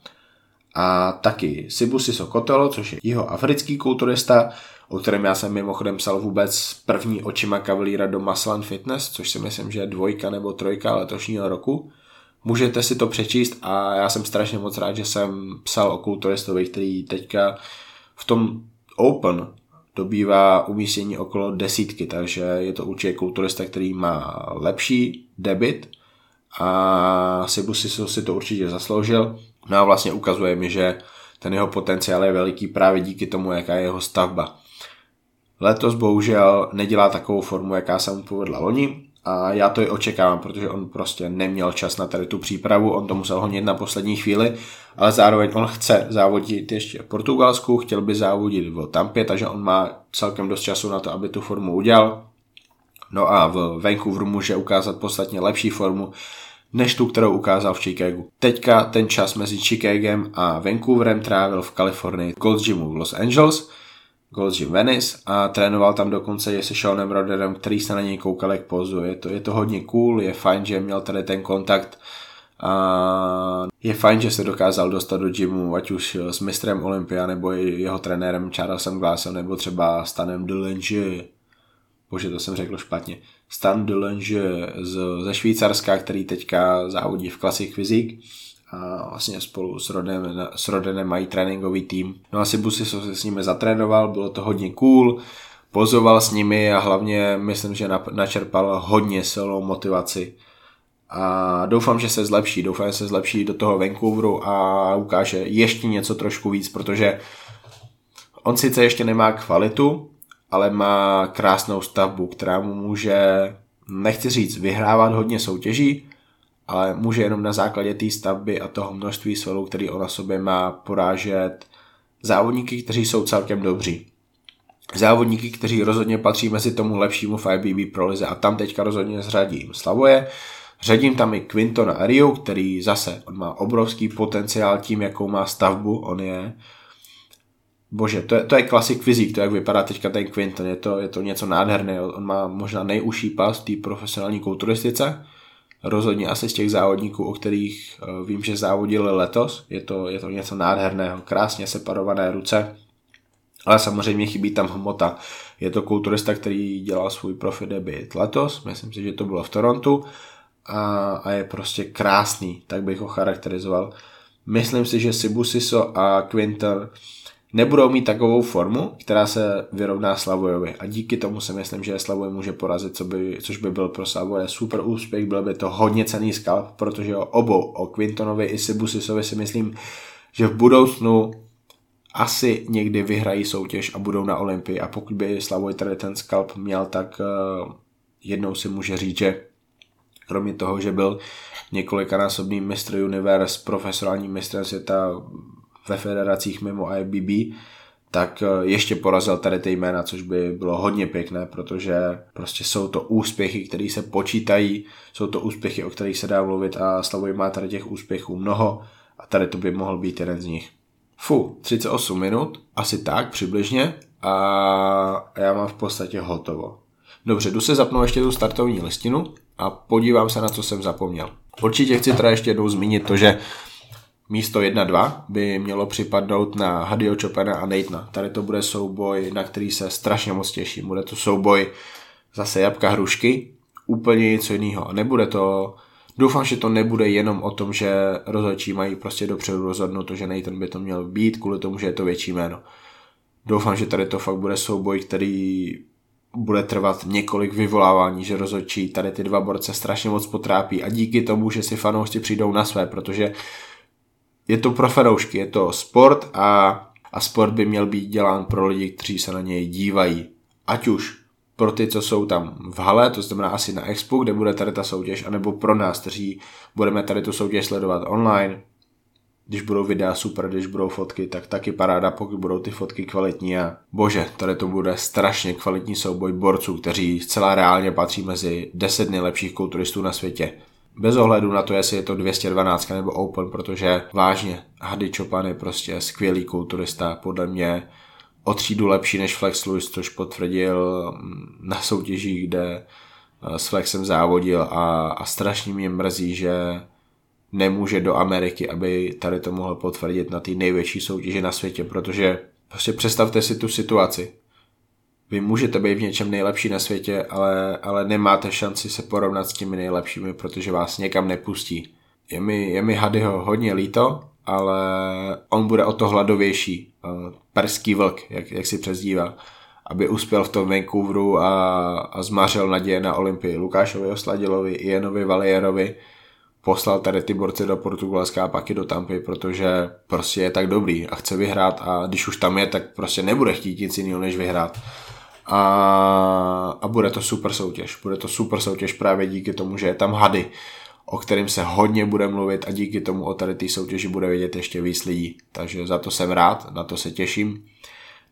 A taky Sibusi Sokotelo, což je jeho africký kulturista, o kterém já jsem mimochodem psal vůbec první očima kavalíra do Maslan Fitness, což si myslím, že je dvojka nebo trojka letošního roku. Můžete si to přečíst a já jsem strašně moc rád, že jsem psal o kulturistovi, který teďka v tom Open dobývá umístění okolo desítky, takže je to určitě kulturista, který má lepší debit a Sibusi si to určitě zasloužil. No a vlastně ukazuje mi, že ten jeho potenciál je veliký právě díky tomu, jaká je jeho stavba. Letos bohužel nedělá takovou formu, jaká se mu povedla loni a já to i očekávám, protože on prostě neměl čas na tady tu přípravu, on to musel honit na poslední chvíli, ale zároveň on chce závodit ještě v Portugalsku, chtěl by závodit v Tampě, takže on má celkem dost času na to, aby tu formu udělal. No a v Vancouveru může ukázat podstatně lepší formu, než tu, kterou ukázal v Chicagu. Teďka ten čas mezi Chicagem a Vancouverem trávil v Kalifornii Gold Gymu v Los Angeles, Gym Venice a trénoval tam dokonce i se Seanem Roderem, který se na něj koukal jak pozuje. Je to, je to hodně cool, je fajn, že měl tady ten kontakt a je fajn, že se dokázal dostat do gymu, ať už s mistrem Olympia, nebo jeho trenérem Charlesem Glassem, nebo třeba Stanem Delange. Bože, to jsem řekl špatně. Stan Delange z, ze Švýcarska, který teďka závodí v Classic Physique a vlastně spolu s Rodenem, s Rodenem mají tréninkový tým. No asi Busy se s nimi zatrénoval, bylo to hodně cool, pozoval s nimi a hlavně myslím, že načerpal hodně silnou motivaci. A doufám, že se zlepší, doufám, že se zlepší do toho Vancouveru a ukáže ještě něco trošku víc, protože on sice ještě nemá kvalitu, ale má krásnou stavbu, která mu může, nechci říct, vyhrávat hodně soutěží, ale může jenom na základě té stavby a toho množství svalů, který on na sobě má, porážet závodníky, kteří jsou celkem dobří. Závodníky, kteří rozhodně patří mezi tomu lepšímu 5BB pro lize. A tam teďka rozhodně zřadím Slavoje, Řadím tam i Quintona Ariu, který zase, on má obrovský potenciál tím, jakou má stavbu, on je. Bože, to je, to je klasik fyzik, to jak vypadá teďka ten Quinton, je to, je to něco nádherného, on má možná nejužší pas v té profesionální kulturistice, rozhodně asi z těch závodníků, o kterých uh, vím, že závodili letos. Je to, je to něco nádherného, krásně separované ruce, ale samozřejmě chybí tam hmota. Je to kulturista, který dělal svůj profi debit letos, myslím si, že to bylo v Torontu a, a je prostě krásný, tak bych ho charakterizoval. Myslím si, že Sibusiso a Quinter nebudou mít takovou formu, která se vyrovná Slavojovi. A díky tomu si myslím, že Slavoj může porazit, co by, což by byl pro Slavoje super úspěch, byl by to hodně cený skalp, protože o obou, o Quintonovi i Sibusisovi si myslím, že v budoucnu asi někdy vyhrají soutěž a budou na Olympii a pokud by Slavoj tady ten skalp měl, tak uh, jednou si může říct, že kromě toho, že byl několikanásobný mistr universe, profesionální mistrem světa ve federacích mimo IBB, tak eh, ještě porazil tady ty jména, což by bylo hodně pěkné, protože prostě jsou to úspěchy, které se počítají, jsou to úspěchy, o kterých se dá mluvit a Slavoj má tady těch úspěchů mnoho a tady to by mohl být jeden z nich. Fu, 38 minut, asi tak přibližně a já mám v podstatě hotovo. Dobře, jdu se zapnout ještě tu startovní listinu a podívám se na co jsem zapomněl. Určitě chci teda ještě jednou zmínit to, že místo 1-2 by mělo připadnout na Hadio Chopina a Natana. Tady to bude souboj, na který se strašně moc těším. Bude to souboj zase jabka hrušky, úplně něco jiného. A nebude to, doufám, že to nebude jenom o tom, že rozhodčí mají prostě dopředu rozhodnuto, že Nathan by to měl být, kvůli tomu, že je to větší jméno. Doufám, že tady to fakt bude souboj, který bude trvat několik vyvolávání, že rozhodčí tady ty dva borce strašně moc potrápí a díky tomu, že si fanoušci přijdou na své, protože je to pro fanoušky, je to sport a, a sport by měl být dělán pro lidi, kteří se na něj dívají. Ať už pro ty, co jsou tam v hale, to znamená asi na Expo, kde bude tady ta soutěž, anebo pro nás, kteří budeme tady tu soutěž sledovat online. když budou videa super, když budou fotky, tak taky paráda, pokud budou ty fotky kvalitní a bože, tady to bude strašně kvalitní souboj borců, kteří zcela reálně patří mezi 10 nejlepších kulturistů na světě. Bez ohledu na to, jestli je to 212 nebo Open, protože vážně Hady Chopin je prostě skvělý kulturista, podle mě o třídu lepší než Flex Lewis, což potvrdil mm, na soutěžích, kde eh, s Flexem závodil a, a strašně mě mrzí, že nemůže do Ameriky, aby tady to mohl potvrdit na té největší soutěži na světě, protože prostě představte si tu situaci. Vy můžete být v něčem nejlepší na světě, ale, ale nemáte šanci se porovnat s těmi nejlepšími, protože vás někam nepustí. Je mi, je mi Hadyho hodně líto, ale on bude o to hladovější. Eh, perský vlk, jak, jak si přezdívá aby uspěl v tom Vancouveru a, a zmařil naděje na Olympii. Lukášovi Osladilovi, Ianovi Valierovi poslal tady ty borce do Portugalska a pak i do Tampy, protože prostě je tak dobrý a chce vyhrát a když už tam je, tak prostě nebude chtít nic jiného než vyhrát. A, a bude to super soutěž. Bude to super soutěž právě díky tomu, že je tam hady, o kterým se hodně bude mluvit a díky tomu o tady té soutěži bude vědět ještě víc lidí. Takže za to jsem rád, na to se těším.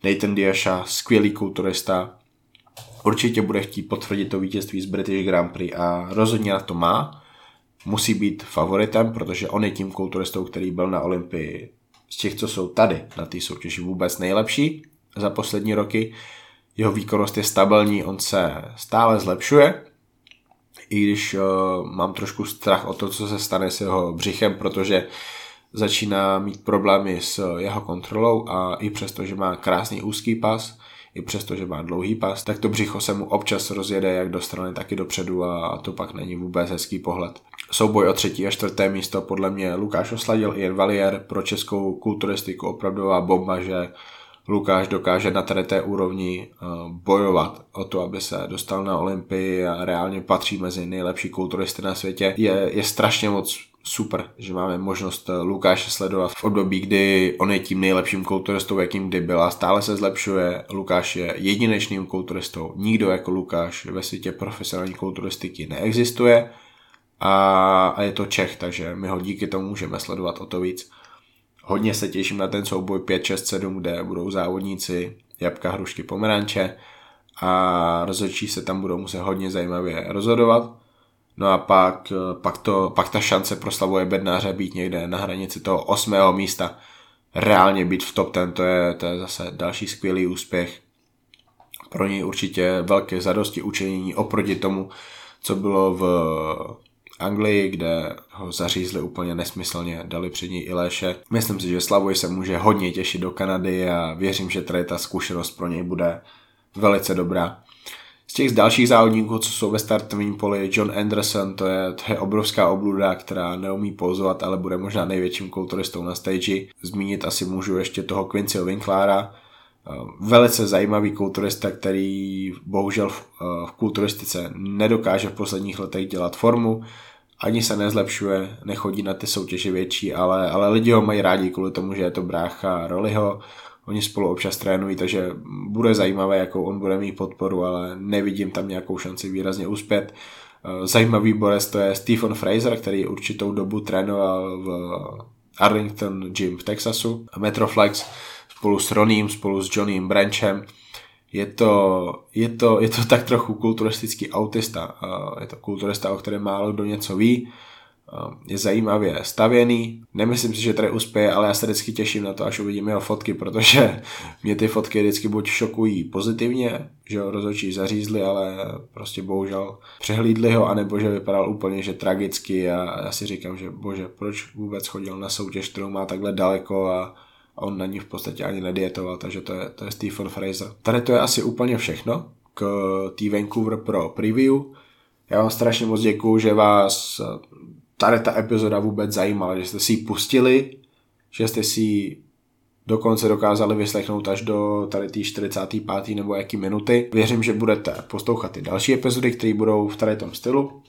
Nathan Diasha, skvělý kulturista, určitě bude chtít potvrdit to vítězství z British Grand Prix a rozhodně na to má musí být favoritem, protože on je tím kulturistou, který byl na Olympii z těch, co jsou tady na té soutěži vůbec nejlepší za poslední roky. Jeho výkonnost je stabilní, on se stále zlepšuje, i když uh, mám trošku strach o to, co se stane s jeho břichem, protože začíná mít problémy s jeho kontrolou a i přesto, že má krásný úzký pas, i přesto, že má dlouhý pas, tak to břicho se mu občas rozjede jak do strany, tak i dopředu a to pak není vůbec hezký pohled. Souboj o třetí a čtvrté místo podle mě Lukáš osladil i Valier pro českou kulturistiku opravdová bomba, že Lukáš dokáže na tady té úrovni eh, bojovat o to, aby se dostal na Olympii a reálně patří mezi nejlepší kulturisty na světě, je, je strašně moc super, že máme možnost eh, Lukáše sledovat v období, kdy on je tím nejlepším kulturistou, jakým kdy byl a stále se zlepšuje. Lukáš je jedinečným kulturistou. Nikdo jako Lukáš ve světě profesionální kulturistiky neexistuje a, a je to Čech, takže my ho díky tomu můžeme sledovat o to víc. Hodně se těším na ten souboj 5, 6, 7, kde budou závodníci jabka, hrušky, pomeranče a rozhodčí se tam budou muset hodně zajímavě rozhodovat. No a pak, pak, to, pak ta šance pro Slavuje Bednáře být někde na hranici toho osmého místa, reálně být v top ten, to je, to je zase další skvělý úspěch. Pro něj určitě velké zadosti učinění oproti tomu, co bylo v Anglii, kde ho zařízli úplně nesmyslně, dali před ní i Léše. Myslím si, že Slavoj se může hodně těšit do Kanady a věřím, že tady ta zkušenost pro něj bude velice dobrá. Z těch dalších závodníků, co jsou ve startovním poli, John Anderson, to je, to je obrovská obluda, která neumí pouzovat, ale bude možná největším kulturistou na stage. Zmínit asi můžu ještě toho Quincyho Winklára, velice zajímavý kulturista, který bohužel v, v kulturistice nedokáže v posledních letech dělat formu, ani se nezlepšuje, nechodí na ty soutěže větší, ale, ale lidi ho mají rádi kvůli tomu, že je to brácha Roliho, oni spolu občas trénují, takže bude zajímavé, jakou on bude mít podporu, ale nevidím tam nějakou šanci výrazně uspět. Zajímavý borec to je Stephen Fraser, který určitou dobu trénoval v Arlington Gym v Texasu, Metroflex, spolu s Roním, spolu s Johnnym Branchem. Je to, je, to, je to tak trochu kulturistický autista. Je to kulturista, o kterém málo kdo něco ví. Je zajímavě stavěný. Nemyslím si, že tady uspěje, ale já se vždycky těším na to, až uvidím jeho fotky, protože mě ty fotky vždycky buď šokují pozitivně, že ho rozhodčí zařízli, ale prostě bohužel přehlídli ho, anebo že vypadal úplně že tragicky a já si říkám, že bože, proč vůbec chodil na soutěž, kterou má takhle daleko a a on na ní v podstatě ani nedietoval, takže to je, to je Stephen Fraser. Tady to je asi úplně všechno k té Vancouver Pro preview. Já vám strašně moc děkuju, že vás tady ta epizoda vůbec zajímala, že jste si ji pustili, že jste si ji dokonce dokázali vyslechnout až do tady té 45. nebo jaký minuty. Věřím, že budete poslouchat ty další epizody, které budou v tady tom stylu.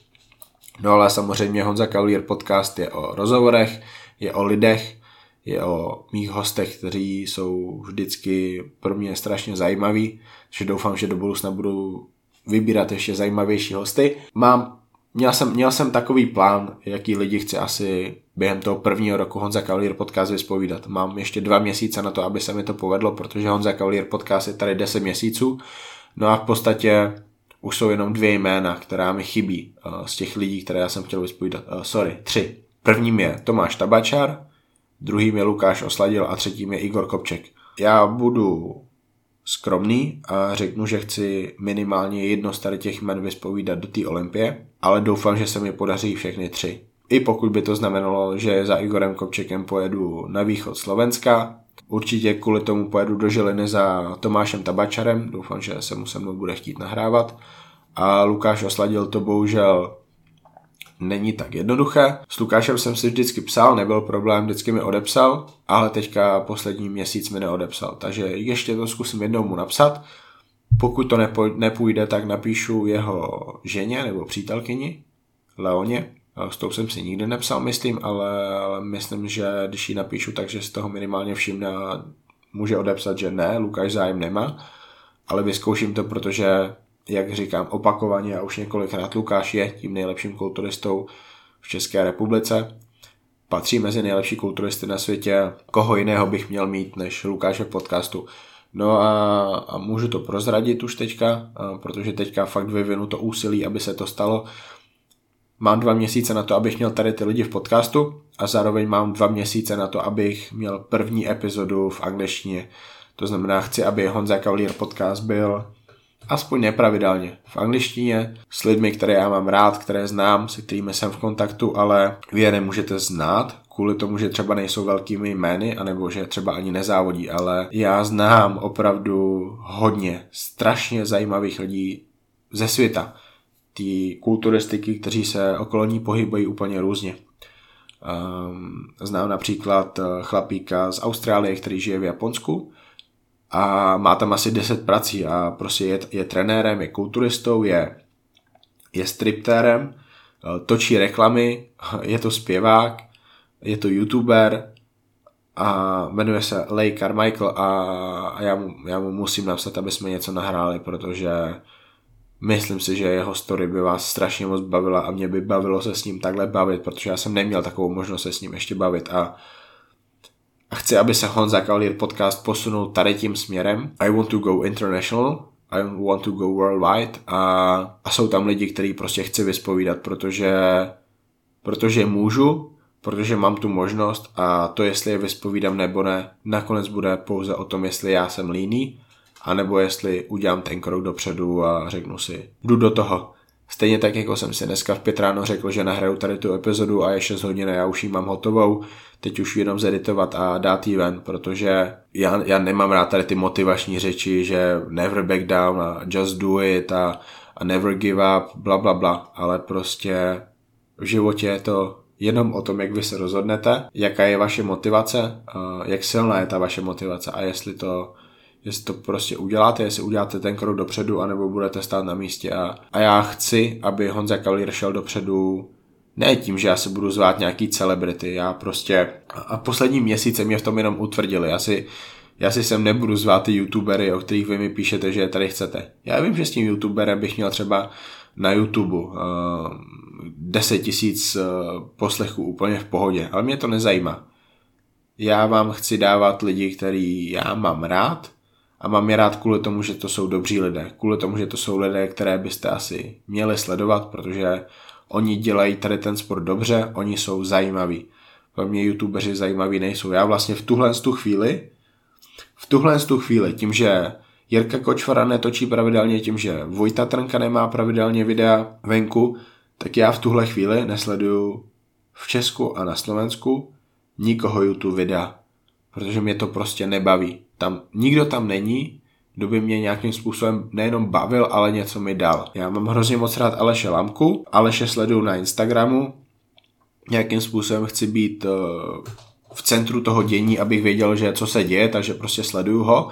No ale samozřejmě Honza Kaulier podcast je o rozhovorech, je o lidech, je o mých hostech, kteří jsou vždycky pro mě strašně zajímaví, že doufám, že do budoucna budu vybírat ještě zajímavější hosty. Mám měl jsem, měl jsem takový plán, jaký lidi chci asi během toho prvního roku Honza Cavalier podcast vyspovídat. Mám ještě dva měsíce na to, aby se mi to povedlo, protože Honza Cavalier podcast je tady 10 měsíců. No a v podstatě už jsou jenom dvě jména, která mi chybí uh, z těch lidí, které já jsem chtěl vyspovídat. Uh, sorry, tři. Prvním je Tomáš Tabačar, druhým je Lukáš Osladil a třetím je Igor Kopček. Já budu skromný a řeknu, že chci minimálně jedno z tady těch jmen vyspovídat do té Olympie, ale doufám, že se mi podaří všechny tři. I pokud by to znamenalo, že za Igorem Kopčekem pojedu na východ Slovenska, určitě kvůli tomu pojedu do Žiliny za Tomášem Tabačarem, doufám, že se mu se mnou bude chtít nahrávat. A Lukáš Osladil to bohužel není tak jednoduché. S Lukášem jsem si vždycky psal, nebyl problém, vždycky mi odepsal, ale teďka poslední měsíc mi neodepsal, takže ještě to zkusím jednou mu napsat. Pokud to nepůjde, tak napíšu jeho ženě nebo přítelkyni, Leoně. S tou jsem si nikdy nepsal, myslím, ale, ale myslím, že když ji napíšu, takže z toho minimálně všimne může odepsat, že ne, Lukáš zájem nemá, ale vyzkouším to, protože jak říkám opakovaně a už několikrát, Lukáš je tím nejlepším kulturistou v České republice. Patří mezi nejlepší kulturisty na světě. Koho jiného bych měl mít než Lukáše v podcastu. No a, a můžu to prozradit už teďka, protože teďka fakt vyvinu to úsilí, aby se to stalo. Mám dva měsíce na to, abych měl tady ty lidi v podcastu a zároveň mám dva měsíce na to, abych měl první epizodu v angličtině. To znamená, chci, aby Honza Cavalier podcast byl aspoň nepravidelně v angličtině s lidmi, které já mám rád, které znám, se kterými jsem v kontaktu, ale vy je nemůžete znát, kvůli tomu, že třeba nejsou velkými jmény, anebo že třeba ani nezávodí, ale já znám opravdu hodně strašně zajímavých lidí ze světa. Ty kulturistiky, kteří se okolo ní pohybují úplně různě. Um, znám například eh, chlapíka z Austrálie, který žije v Japonsku a má tam asi 10 prací a prostě je, je trenérem, je kulturistou, je, je striptérem, eh, točí reklamy, je to zpěvák, je to youtuber a jmenuje se Lay Carmichael a, a já, mu, já mu musím napsat, aby jsme něco nahráli, protože myslím si, že jeho story by vás strašně moc bavila a mě by bavilo se s ním takhle bavit, protože já jsem neměl takovou možnost se s ním ještě bavit a a chci, aby se Honza Cavalier podcast posunul tady tím směrem. I want to go international, I want to go worldwide a, a jsou tam lidi, kteří prostě chci vyspovídat, protože, protože můžu, protože mám tu možnost a to, jestli je vyspovídám nebo ne, nakonec bude pouze o tom, jestli já jsem líný, anebo jestli udělám ten krok dopředu a řeknu si, jdu do toho. Stejně tak, jako jsem si dneska v pět ráno řekl, že nahraju tady tu epizodu a je 6 hodin a já už ji mám hotovou, teď už jenom zeditovat a dát ji ven, protože já, já nemám rád tady ty motivační řeči, že never back down a just do it a, a never give up, bla bla bla, ale prostě v životě je to jenom o tom, jak vy se rozhodnete, jaká je vaše motivace, jak silná je ta vaše motivace a jestli to jestli to prostě uděláte, jestli uděláte ten krok dopředu, anebo budete stát na místě. A, a já chci, aby Honza Cavalier šel dopředu ne tím, že já se budu zvát nějaký celebrity, já prostě a poslední měsíce mě v tom jenom utvrdili, já si, já si sem nebudu zvát ty youtubery, o kterých vy mi píšete, že je tady chcete. Já vím, že s tím youtuberem bych měl třeba na YouTube uh, 10 tisíc uh, poslechů úplně v pohodě, ale mě to nezajímá. Já vám chci dávat lidi, který já mám rád a mám je rád kvůli tomu, že to jsou dobří lidé. Kvůli tomu, že to jsou lidé, které byste asi měli sledovat, protože Oni dělají tady ten sport dobře, oni jsou zajímaví. Pro mě youtubeři zajímaví nejsou. Já vlastně v tuhle tu chvíli, v tuhle tu chvíli, tím, že Jirka Kočvara netočí pravidelně, tím, že Vojta Trnka nemá pravidelně videa venku, tak já v tuhle chvíli nesleduju v Česku a na Slovensku nikoho YouTube videa, protože mě to prostě nebaví. Tam nikdo tam není, kdo by mě nějakým způsobem nejenom bavil, ale něco mi dal. Já mám hrozně moc rád Aleše Lamku, Aleše sleduju na Instagramu, nějakým způsobem chci být uh, v centru toho dění, abych věděl, že co se děje, takže prostě sleduju ho,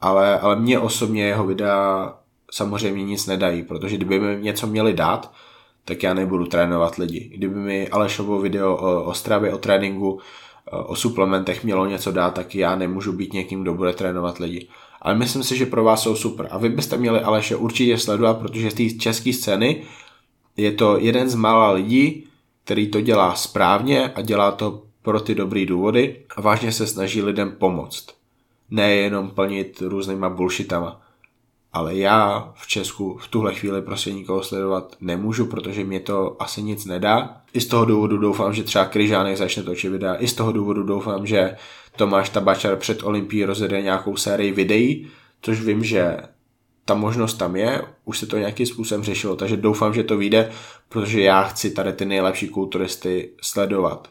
ale, ale mě osobně jeho videa samozřejmě nic nedají, protože kdyby mi něco měli dát, tak já nebudu trénovat lidi. Kdyby mi Alešovo video o, o stravě, o tréninku, o suplementech mělo něco dát, tak já nemůžu být někým, kdo bude trénovat lidi ale myslím si, že pro vás jsou super. A vy byste měli Aleše určitě sledovat, protože z té české scény je to jeden z mála lidí, který to dělá správně a dělá to pro ty dobrý důvody a vážně se snaží lidem pomoct. Nejenom plnit různýma bullshitama. Ale já v Česku v tuhle chvíli prostě nikoho sledovat nemůžu, protože mě to asi nic nedá. I z toho důvodu doufám, že třeba Kryžánek začne točit videa. I z toho důvodu doufám, že Tomáš Tabačar před Olympií rozjede nějakou sérii videí, což vím, že ta možnost tam je, už se to nějakým způsobem řešilo, takže doufám, že to vyjde, protože já chci tady ty nejlepší kulturisty sledovat.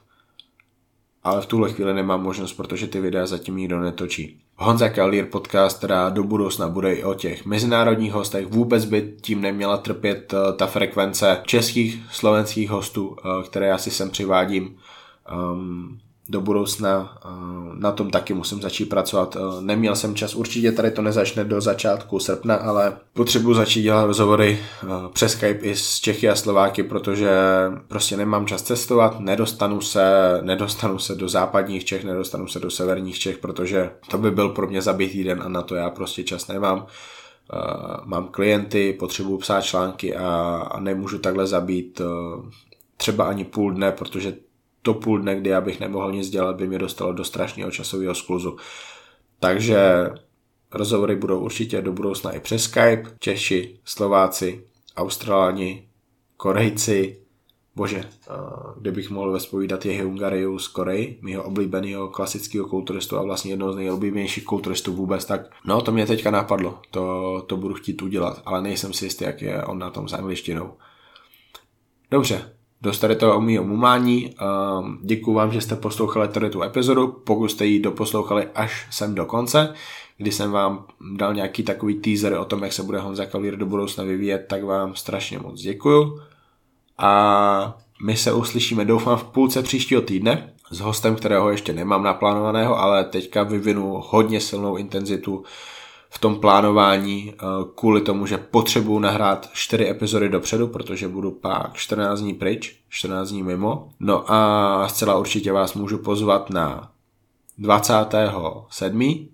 Ale v tuhle chvíli nemám možnost, protože ty videa zatím nikdo netočí. Honza Kalír podcast, která do budoucna bude i o těch mezinárodních hostech, vůbec by tím neměla trpět eh, ta frekvence českých, slovenských hostů, eh, které já si sem přivádím. Um, do budoucna eh, na tom taky musím začít pracovat. Eh, neměl jsem čas, určitě tady to nezačne do začátku srpna, ale potřebuji začít dělat rozhovory eh, přes Skype i z Čechy a Slováky, protože prostě nemám čas cestovat, nedostanu se, nedostanu se do západních Čech, nedostanu se do severních Čech, protože to by byl pro mě zabitý den a na to já prostě čas nemám. Mám klienty, potřebuji psát články a, a nemůžu takhle zabít třeba ani půl dne, protože to půl dne, kdy já bych nemohl nic dělat, by mě dostalo do strašného časového skluzu. Takže rozhovory budou určitě do budoucna i přes Skype. Češi, Slováci, Australani, Korejci, bože, kdybych mohl vespovídat je Hungariu z Koreji, mého oblíbeného klasického kulturistu a vlastně jednoho z nejoblíbenějších kulturistů vůbec, tak no to mě teďka napadlo, to, to budu chtít udělat, ale nejsem si jistý, jak je on na tom s angličtinou. Dobře, dostali to o mýho mumání. Děkuji vám, že jste poslouchali tady tu epizodu, pokud jste ji doposlouchali až sem do konce, kdy jsem vám dal nějaký takový teaser o tom, jak se bude Honza Kalír do budoucna vyvíjet, tak vám strašně moc děkuju. A my se uslyšíme, doufám, v půlce příštího týdne s hostem, kterého ještě nemám naplánovaného, ale teďka vyvinu hodně silnou intenzitu v tom plánování eh, kvůli tomu, že potřebuju nahrát 4 epizody dopředu, protože budu pak 14 dní pryč, 14 dní mimo. No a zcela určitě vás můžu pozvat na 27.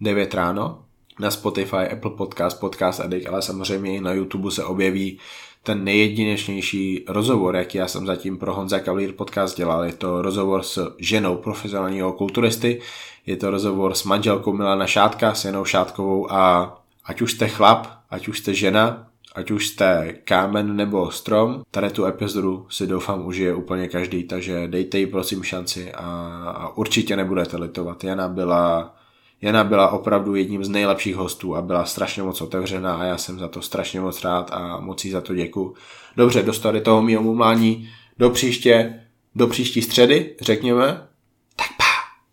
9 ráno na Spotify, Apple Podcast, Podcast Addict, ale samozřejmě i na YouTube se objeví ten nejjedinečnější rozhovor, jaký já jsem zatím pro Honza Kavlír podcast dělal. Je to rozhovor s ženou profesionálního kulturisty, je to rozhovor s manželkou Milana Šátka, s Janou Šátkovou a ať už jste chlap, ať už jste žena, ať už jste kámen nebo strom, tady tu epizodu si doufám užije úplně každý, takže dejte jí prosím šanci a, a určitě nebudete litovat. Jana byla Jana byla opravdu jedním z nejlepších hostů a byla strašně moc otevřená a já jsem za to strašně moc rád a moc jí za to děkuji. Dobře, dostali toho mýho mumlání do příště, do příští středy, řekněme,